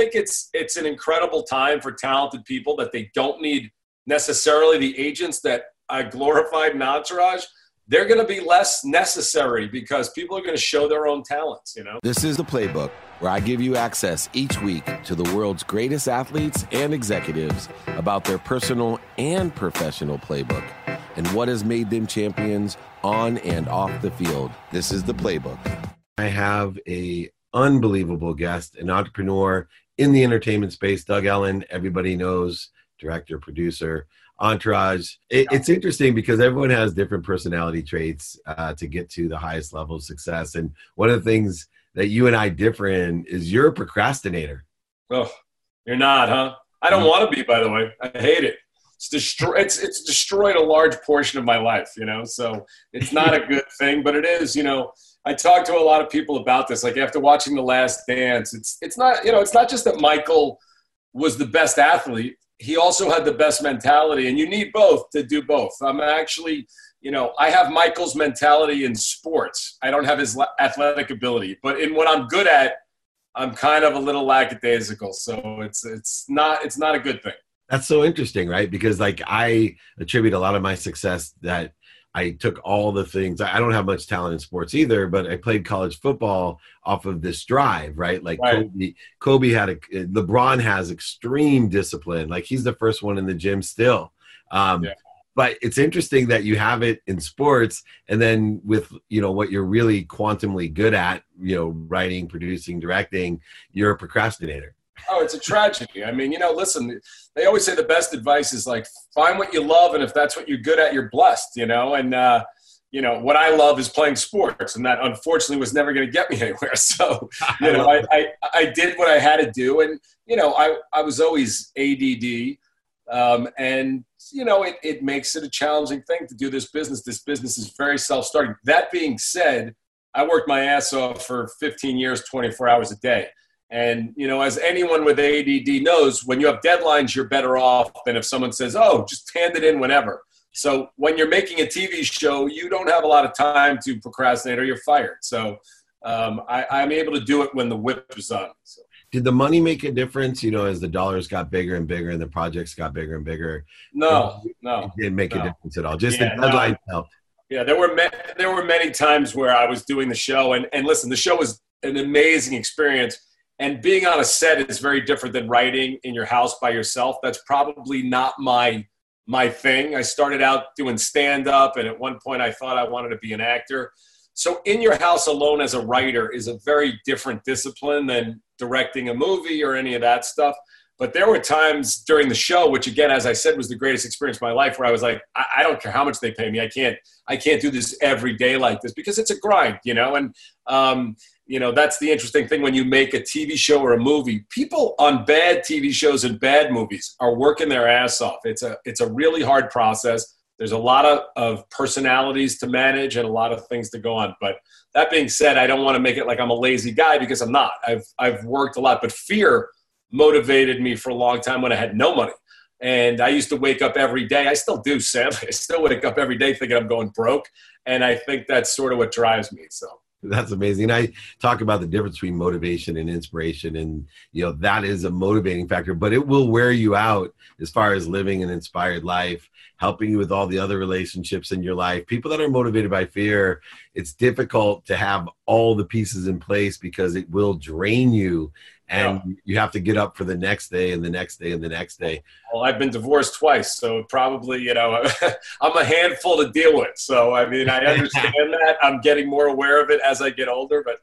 think it's it's an incredible time for talented people that they don't need necessarily the agents that I glorified in Entourage. They're going to be less necessary because people are going to show their own talents. You know. This is the playbook where I give you access each week to the world's greatest athletes and executives about their personal and professional playbook and what has made them champions on and off the field. This is the playbook. I have a unbelievable guest, an entrepreneur in the entertainment space, Doug Ellin. Everybody knows, director, producer, entourage. It, it's interesting because everyone has different personality traits uh, to get to the highest level of success. And one of the things that you and I differ in is you're a procrastinator. Oh, you're not, huh? I don't want to be, by the way. I hate it. It's destroy. It's it's destroyed a large portion of my life, you know. So it's not a good thing, but it is, you know. I talk to a lot of people about this. Like after watching The Last Dance, it's it's not you know it's not just that Michael was the best athlete. He also had the best mentality, and you need both to do both. I'm actually, you know, I have Michael's mentality in sports. I don't have his athletic ability, but in what I'm good at, I'm kind of a little lackadaisical. So it's it's not it's not a good thing. That's so interesting, right? Because like I attribute a lot of my success that I took all the things. I don't have much talent in sports either, but I played college football off of this drive, right? Like right. Kobe, Kobe had a LeBron has extreme discipline. Like he's the first one in the gym still. Um, yeah. But it's interesting that you have it in sports, and then with you know what you're really quantumly good at, you know, writing, producing, directing, you're a procrastinator. Oh, it's a tragedy. I mean, you know, listen, they always say the best advice is like find what you love, and if that's what you're good at, you're blessed. You know, and uh, you know what I love is playing sports, and that unfortunately was never going to get me anywhere. So, you know, I, I, I did what I had to do, and you know, I I was always ADD, um, and you know, it it makes it a challenging thing to do this business. This business is very self-starting. That being said, I worked my ass off for 15 years, 24 hours a day. And, you know, as anyone with ADD knows, when you have deadlines, you're better off than if someone says, oh, just hand it in whenever. So when you're making a TV show, you don't have a lot of time to procrastinate or you're fired. So um, I, am able to do it when the whip is on. So. Did the money make a difference, you know, as the dollars got bigger and bigger and the projects got bigger and bigger? No, no. It didn't make no. a difference at all. Just yeah, the deadline no. helped. Yeah, there were, ma- there were many times where I was doing the show. And, and listen, the show was an amazing experience and being on a set is very different than writing in your house by yourself. That's probably not my my thing. I started out doing stand up and at one point i thought i wanted to be an actor. So in your house alone as a writer is a very different discipline than directing a movie or any of that stuff. But there were times during the show which again as i said was the greatest experience of my life where i was like I, I don't care how much they pay me. I can't i can't do this every day like this because it's a grind you know? And um, you know that's the interesting thing when you make a tv show or a movie. People on bad tv shows and bad movies are working their ass off. It's a it's a really hard process. There's a lot of, of personalities to manage and a lot of things to go on. But that being said i don't want to make it like i'm a lazy guy because i'm not. I've i've worked a lot but fear motivated me for a long time when i had no money. And i used to wake up every day. I still do sam. I still wake up every day thinking i'm going broke. And i think that's sort of what drives me so that's amazing. I talk about the difference between motivation and inspiration, and you know that is a motivating factor, but it will wear you out as far as living an inspired life, helping you with all the other relationships in your life. People that are motivated by fear, it's difficult to have all the pieces in place because it will drain you and yeah. you have to get up for the next day and the next day and the next day. Well, I've been divorced twice, so probably you know I'm a handful to deal with. So I mean, I understand that. I'm getting more aware of it as I get older, but.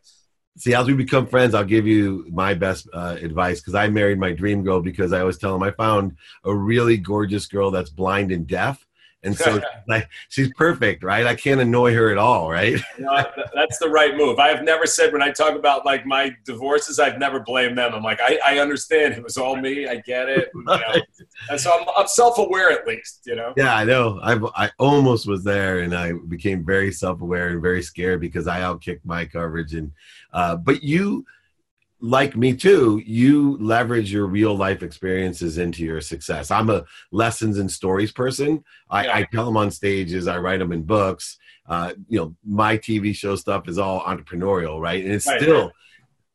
See, as we become friends, I'll give you my best uh, advice because I married my dream girl because I always tell him I found a really gorgeous girl that's blind and deaf and so like she's perfect right? I can't annoy her at all right? No, that's the right move. I have never said when i talk about like my divorces i've never blamed them. I'm like i, I understand. It was all me. I get it. You know? and so I'm, I'm, self-aware at least you know? Yeah i know. I i almost was there and i became very self-aware and very scared because i outkicked my coverage and uh, but you like me too, you leverage your real life experiences into your success. I'm a lessons and stories person. I, yeah. I tell them on stages, I write them in books. Uh, you know, my TV show stuff is all entrepreneurial, right? And it's right, still, right.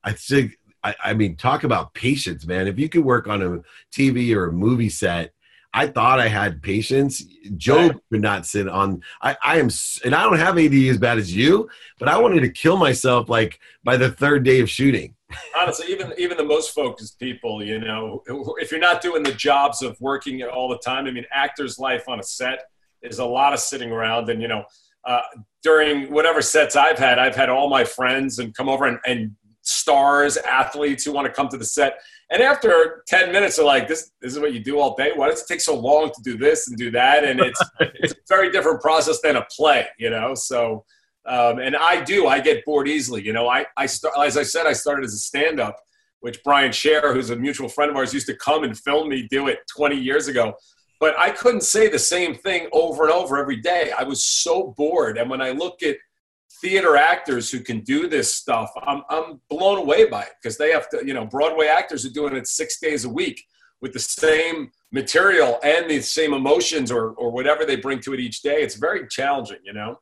I think I, I mean, talk about patience, man. If you could work on a TV or a movie set, I thought I had patience. Job could not sit on. I, I am, and I don't have AD as bad as you, but I wanted to kill myself like by the third day of shooting. Honestly, even even the most focused people, you know, if you're not doing the jobs of working all the time, I mean, actors' life on a set is a lot of sitting around, and you know, uh, during whatever sets I've had, I've had all my friends and come over and, and stars, athletes who want to come to the set. And after 10 minutes, they're like, this, this is what you do all day. Why does it take so long to do this and do that? And it's, it's a very different process than a play, you know? So, um, and I do, I get bored easily. You know, I, I start, as I said, I started as a stand up, which Brian Scher, who's a mutual friend of ours, used to come and film me do it 20 years ago. But I couldn't say the same thing over and over every day. I was so bored. And when I look at theater actors who can do this stuff, I'm, I'm blown away by it because they have to, you know, Broadway actors are doing it six days a week with the same material and the same emotions or, or whatever they bring to it each day. It's very challenging, you know?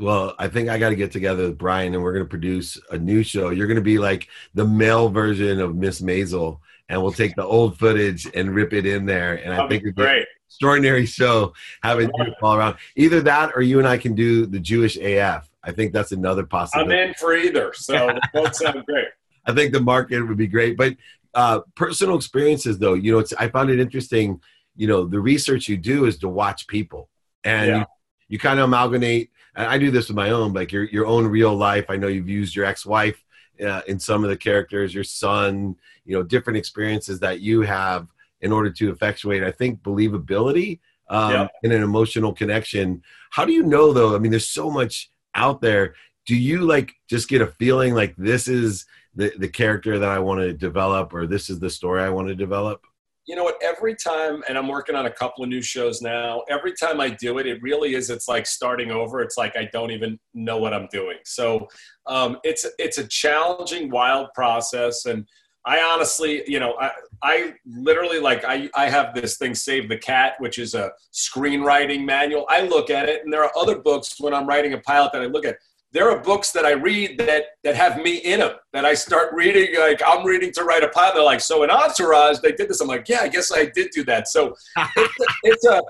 Well, I think I got to get together with Brian and we're going to produce a new show. You're going to be like the male version of Miss Maisel, and we'll take the old footage and rip it in there. And That'd I think it's great. Extraordinary show having you all around. Either that or you and I can do the Jewish AF. I think that's another possibility. I'm in for either. So both sound great. I think the market would be great. But uh, personal experiences, though, you know, it's, I found it interesting. You know, the research you do is to watch people, and Yeah. you, you kind of amalgamate. I do this with my own, like your your own real life. I know you've used your ex-wife uh, in some of the characters, your son. You know, different experiences that you have in order to effectuate. I think believability um, Yeah. and an emotional connection. How do you know, though? I mean, there's so much out there. Do you like just get a feeling like this is the, the character that I want to develop or this is the story I want to develop? You know what every time and i'm working on a couple of new shows now every time i do it it really is it's like starting over. It's like i don't even know what i'm doing. So um, it's it's a challenging wild process. And i honestly you know i i literally like i i have this thing save the cat which is a screenwriting manual. I look at it and there are other books when i'm writing a pilot that i look at there are books that I read that that have me in them that I start reading like I'm reading to write a pilot. They're like, so in Entourage they did this. I'm like, yeah, I guess I did do that. So it's, a, it's a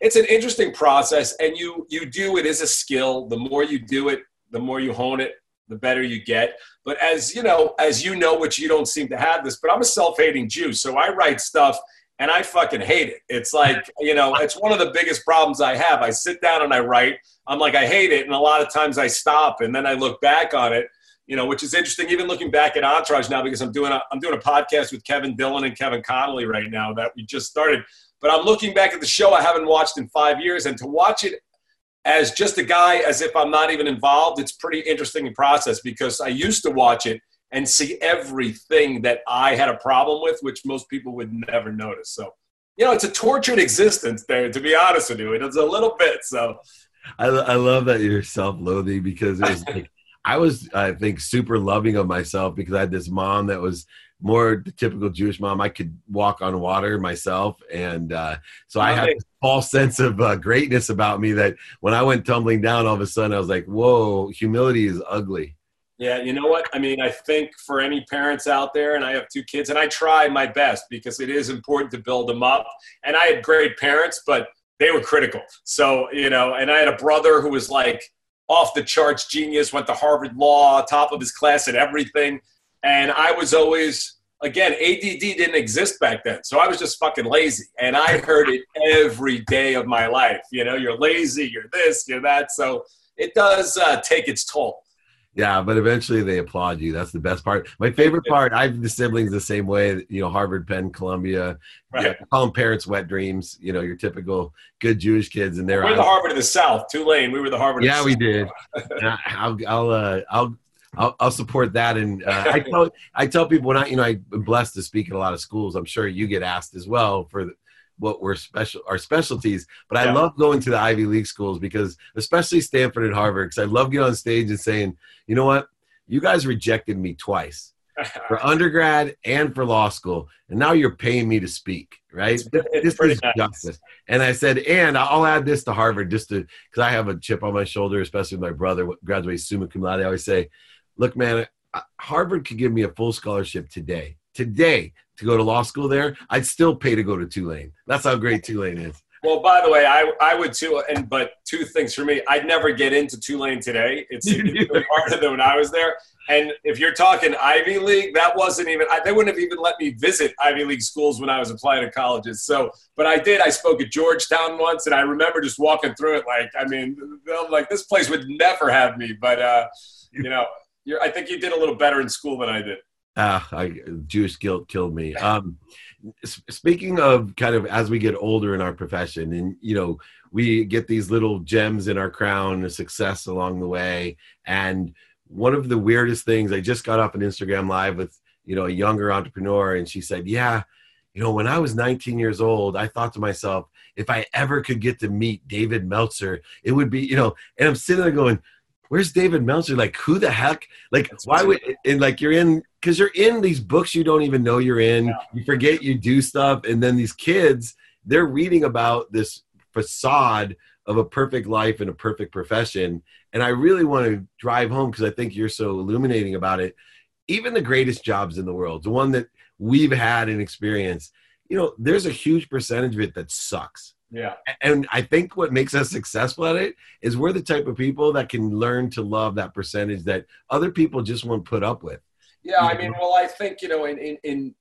it's an interesting process, and you you do it is a skill. The more you do it, the more you hone it, the better you get. But as you know, as you know, which you don't seem to have this, but I'm a self-hating Jew, so I write stuff and I fucking hate it. It's like, you know, it's one of the biggest problems I have. I sit down and I write. I'm like, I hate it. And a lot of times I stop and then I look back on it, you know, which is interesting, even looking back at Entourage now, because I'm doing a, I'm doing a podcast with Kevin Dillon and Kevin Connolly right now that we just started. But I'm looking back at the show I haven't watched in five years and to watch it as just a guy, as if I'm not even involved, it's pretty interesting process because I used to watch it and see everything that I had a problem with, which most people would never notice. So, you know, it's a tortured existence there, to be honest with you. It's a little bit. So, I, I love that you're self-loathing because it was like I was I think super loving of myself because I had this mom that was more the typical Jewish mom. I could walk on water myself, and uh, so I had this false sense of uh, greatness about me that when I went tumbling down, all of a sudden I was like, "Whoa, humility is ugly." Yeah, you know what? I mean, I think for any parents out there, and I have two kids, and I try my best because it is important to build them up. And I had great parents, but they were critical. So, you know, and I had a brother who was like off the charts genius, went to Harvard Law, top of his class at everything. And I was always, again, ADD didn't exist back then. So I was just fucking lazy. And I heard it every day of my life. You know, you're lazy, you're this, you're that. So it does uh, take its toll. Yeah, but eventually they applaud you. That's the best part. My favorite part, I have the siblings the same way, you know, Harvard, Penn, Columbia. Right. Yeah, call them parents' wet dreams, you know, your typical good Jewish kids. And they're We're the Harvard of the South, Tulane. We were the Harvard. Yeah, of the we South. did. I, I'll, I'll, uh, I'll, I'll, I'll support that. And uh, I tell, I tell people when I, you know, I'm blessed to speak at a lot of schools. I'm sure you get asked as well for the, what we're special, our specialties. But I Yeah. love going to the Ivy League schools because, especially Stanford and Harvard, because I love getting on stage and saying, you know what, you guys rejected me twice for undergrad and for law school, and now you're paying me to speak, right? It's- it's this is nice. justice. And I said, and I'll add this to Harvard just to because I have a chip on my shoulder, especially with my brother graduated summa cum laude. I always say, look, man, Harvard could give me a full scholarship today, today to go to law school there, I'd still pay to go to Tulane. That's how great Tulane is. Well, by the way, I, I would too, and but two things for me. I'd never get into Tulane today. It's, harder than when I was there. And if you're talking Ivy League, that wasn't even. I, they wouldn't have even let me visit Ivy League schools when I was applying to colleges. So, but I did. I spoke at Georgetown once, and I remember just walking through it. Like, I mean, like this place would never have me. But uh, you know, I think you did a little better in school than I did. Ah, I, Jewish guilt killed me. Um, speaking of kind of as we get older in our profession, and you know, we get these little gems in our crown of success along the way. And one of the weirdest things, I just got off an Instagram live with you know a younger entrepreneur, and she said, "Yeah, you know, when I was 19 years old, I thought to myself, if I ever could get to meet David Meltzer, it would be, you know." And I'm sitting there going where's David Meltzer? Like, who the heck? Like, That's why would, and like, you're in, because you're in these books you don't even know you're in. Yeah. You forget you do stuff. And then these kids, they're reading about this facade of a perfect life and a perfect profession. And I really want to drive home because I think you're so illuminating about it. Even the greatest jobs in the world, the one that we've had and experienced, you know, there's a huge percentage of it that sucks yeah. And I think what makes us successful at it is we're the type of people that can learn to love that percentage that other people just won't put up with. Yeah, I mean, well, I think, you know, in, in, in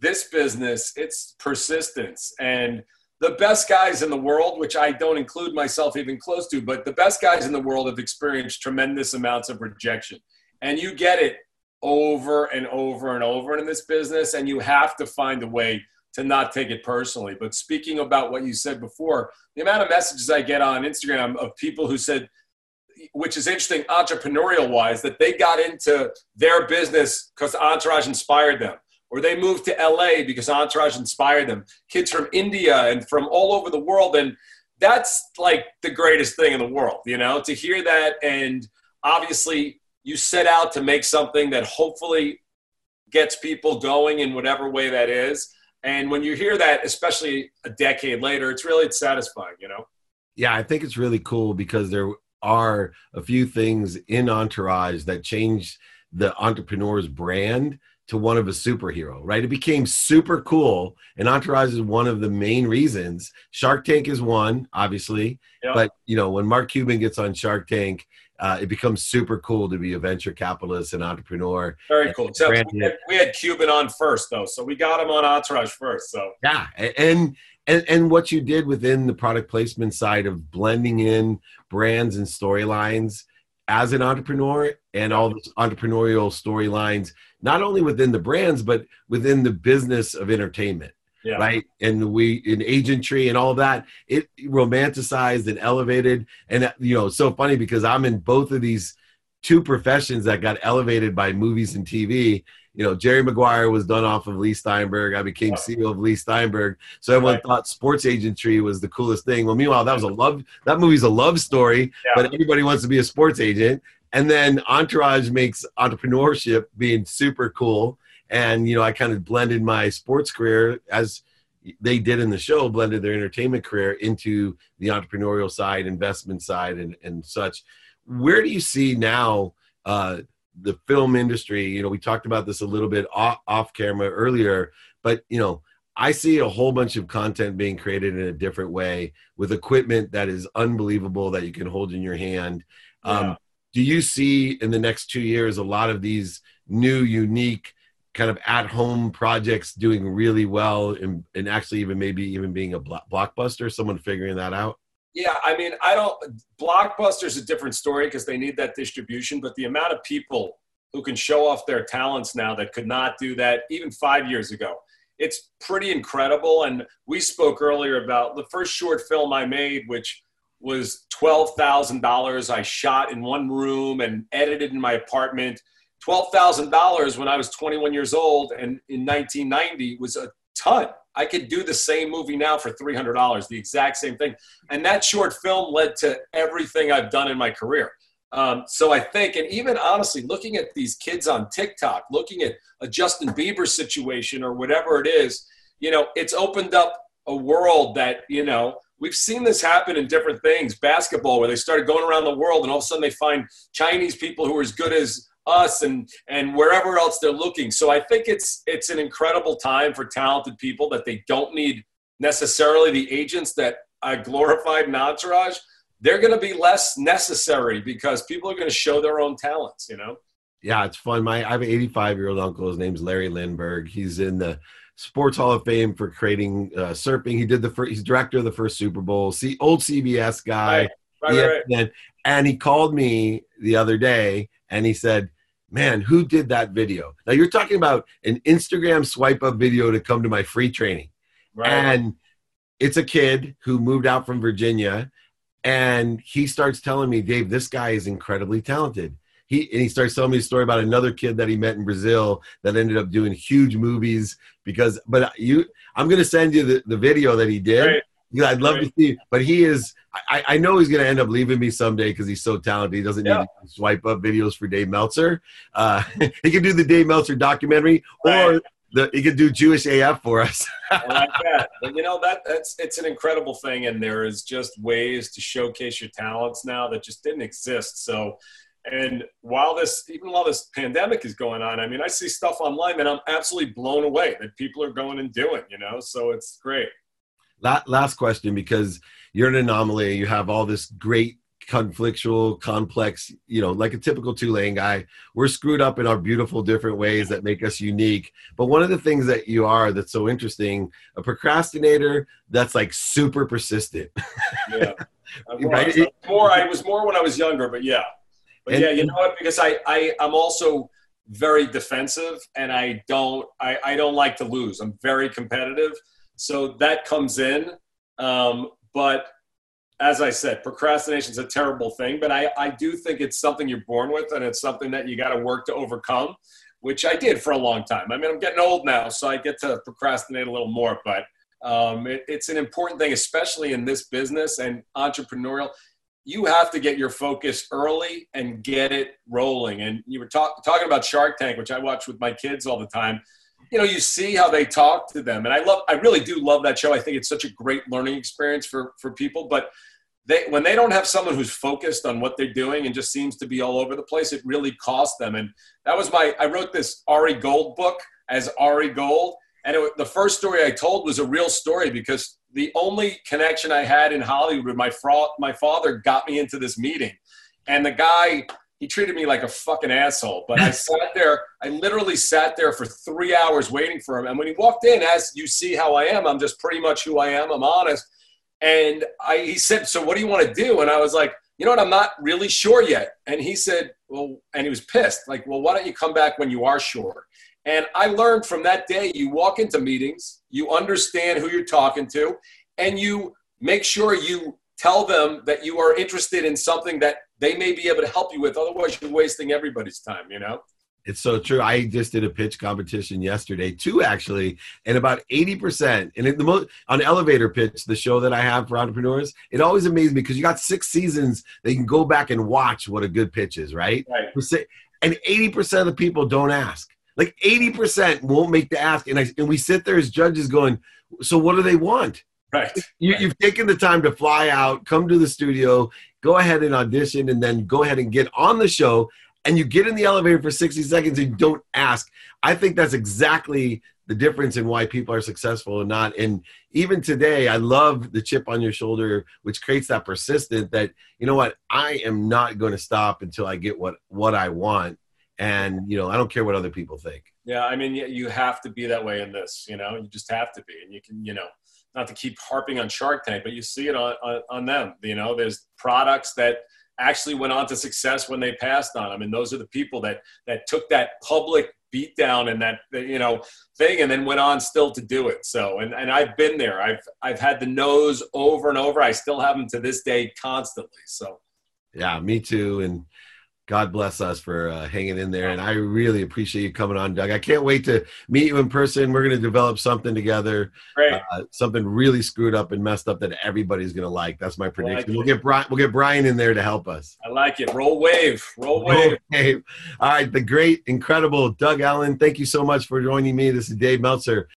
this business, it's persistence. And the best guys in the world, which I don't include myself even close to, but the best guys in the world have experienced tremendous amounts of rejection. And you get it over and over and over in this business, and you have to find a way to not take it personally. But speaking about what you said before, the amount of messages I get on Instagram of people who said, which is interesting entrepreneurial wise, that they got into their business because Entourage inspired them, or they moved to LA because Entourage inspired them. Kids from India and from all over the world. And that's like the greatest thing in the world, you know, to hear that. And obviously, you set out to make something that hopefully gets people going in whatever way that is and when you hear that, especially a decade later, it's really satisfying, you know? Yeah, I think it's really cool because there are a few things in Entourage that changed the entrepreneur's brand to one of a superhero, right? It became super cool, and Entourage is one of the main reasons. Shark Tank is one, obviously, yep. but you know when Mark Cuban gets on Shark Tank, uh, it becomes super cool to be a venture capitalist and entrepreneur. Very cool. Except we had, we had Cuban on first, though, so we got him on Entourage first. So yeah, and and and what you did within the product placement side of blending in brands and storylines as an entrepreneur and all the entrepreneurial storylines, not only within the brands but within the business of entertainment yeah. right? And we in agentry and all that, it romanticized and elevated. And you know, so funny because I'm in both of these two professions that got elevated by movies and TV. You know, Jerry Maguire was done off of Leigh Steinberg. I became CEO of Leigh Steinberg. So everyone right. thought sports agentry was the coolest thing. Well, meanwhile, that was a love. That movie's a love story, yeah. but everybody wants to be a sports agent. And then Entourage makes entrepreneurship being super cool and you know i kind of blended my sports career as they did in the show blended their entertainment career into the entrepreneurial side investment side and, and such. Where do you see now uh, the film industry? You know we talked about this a little bit off, off camera earlier but you know i see a whole bunch of content being created in a different way with equipment that is unbelievable that you can hold in your hand. Yeah. um, do you see in the next two years a lot of these new unique kind of at home projects doing really well and, and actually even maybe even being a blockbuster someone figuring that out? Yeah i mean i don't blockbuster's a different story because they need that distribution but the amount of people who can show off their talents now that could not do that even five years ago it's pretty incredible. And we spoke earlier about the first short film i made which was $12000 i shot in one room and edited in my apartment $12,000 when I was 21 years old and in 1990 was a ton. I could do the same movie now for $300, the exact same thing. And that short film led to everything I've done in my career. Um, so I think, and even honestly, looking at these kids on TikTok, looking at a Justin Bieber situation or whatever it is, you know, it's opened up a world that, you know, we've seen this happen in different things. Basketball, where they started going around the world and all of a sudden they find Chinese people who are as good as us and and wherever else they're looking. So I think it's it's an incredible time for talented people that they don't need necessarily the agents that I glorified in Entourage. They're going to be less necessary because people are going to show their own talents. You know. Yeah, it's fun. My I have an 85 year old uncle. His name's Larry Lindberg. He's in the Sports Hall of Fame for creating uh, surfing. He did the first. He's director of the first Super Bowl. See, old CBS guy. Right, right, right. And he called me the other day and he said, Man, who did that video? Now you're talking about an Instagram swipe up video to come to my free training. Right. And it's a kid who moved out from Virginia and he starts telling me, Dave, this guy is incredibly talented. He, and he starts telling me a story about another kid that he met in Brazil that ended up doing huge movies because but you I'm gonna send you the, the video that he did. Right. I'd love right. to see, but he is. I, I know he's going to end up leaving me someday because he's so talented. He doesn't yeah. need to swipe up videos for Dave Meltzer. Uh, he can do the Dave Meltzer documentary, right. or the, he could do Jewish AF for us. like that. But you know that that's it's an incredible thing, and there is just ways to showcase your talents now that just didn't exist. So, and while this, even while this pandemic is going on, I mean, I see stuff online and I'm absolutely blown away that people are going and doing. You know, so it's great last question because you're an anomaly. You have all this great conflictual, complex, you know, like a typical Tulane guy. We're screwed up in our beautiful different ways that make us unique. But one of the things that you are that's so interesting, a procrastinator that's like super persistent. yeah. right? I more I was more when I was younger, but yeah. But and, yeah, you know what? Because I, I I'm also very defensive and I don't I, I don't like to lose. I'm very competitive. So that comes in. Um, but as I said, procrastination is a terrible thing, but I, I do think it's something you're born with and it's something that you got to work to overcome, which I did for a long time. I mean, I'm getting old now, so I get to procrastinate a little more, but um, it, it's an important thing, especially in this business and entrepreneurial. You have to get your focus early and get it rolling. And you were talk, talking about Shark Tank, which I watch with my kids all the time you know, you see how they talk to them. And I love, I really do love that show. I think it's such a great learning experience for, for people. But they, when they don't have someone who's focused on what they're doing and just seems to be all over the place, it really costs them. And that was my, I wrote this Ari Gold book as Ari Gold. And it, the first story I told was a real story because the only connection I had in Hollywood, my, fra- my father got me into this meeting. And the guy he treated me like a fucking asshole. But I sat there, I literally sat there for three hours waiting for him. And when he walked in, as you see how I am, I'm just pretty much who I am. I'm honest. And I, he said, So what do you want to do? And I was like, You know what? I'm not really sure yet. And he said, Well, and he was pissed. Like, Well, why don't you come back when you are sure? And I learned from that day you walk into meetings, you understand who you're talking to, and you make sure you tell them that you are interested in something that they may be able to help you with. Otherwise, you're wasting everybody's time, you know? It's so true. I just did a pitch competition yesterday, two actually, and about 80%. And the most on elevator pitch, the show that I have for entrepreneurs, it always amazes me because you got six seasons that you can go back and watch what a good pitch is, right? Right. And 80% of the people don't ask. Like 80% won't make the ask. And I and we sit there as judges going, so what do they want? Right. You, right. You've taken the time to fly out, come to the studio, go ahead and audition, and then go ahead and get on the show. And you get in the elevator for 60 seconds and don't ask. I think that's exactly the difference in why people are successful and not. And even today, I love the chip on your shoulder, which creates that persistent that, you know what, I am not going to stop until I get what, what I want. And, you know, I don't care what other people think. Yeah. I mean, you have to be that way in this, you know, you just have to be. And you can, you know, not to keep harping on Shark Tank, but you see it on, on, on them. You know, there's products that actually went on to success when they passed on them, and those are the people that that took that public beatdown and that you know thing, and then went on still to do it. So, and and I've been there. I've I've had the nose over and over. I still have them to this day constantly. So, yeah, me too. And God bless us for uh, hanging in there. And I really appreciate you coming on, Doug. I can't wait to meet you in person. We're going to develop something together, uh, something really screwed up and messed up that everybody's going to like. That's my prediction. Like we'll get Brian. We'll get Brian in there to help us. I like it. Roll wave. Roll wave. Roll wave. All right, the great, incredible Doug Ellin. Thank you so much for joining me. This is Dave Meltzer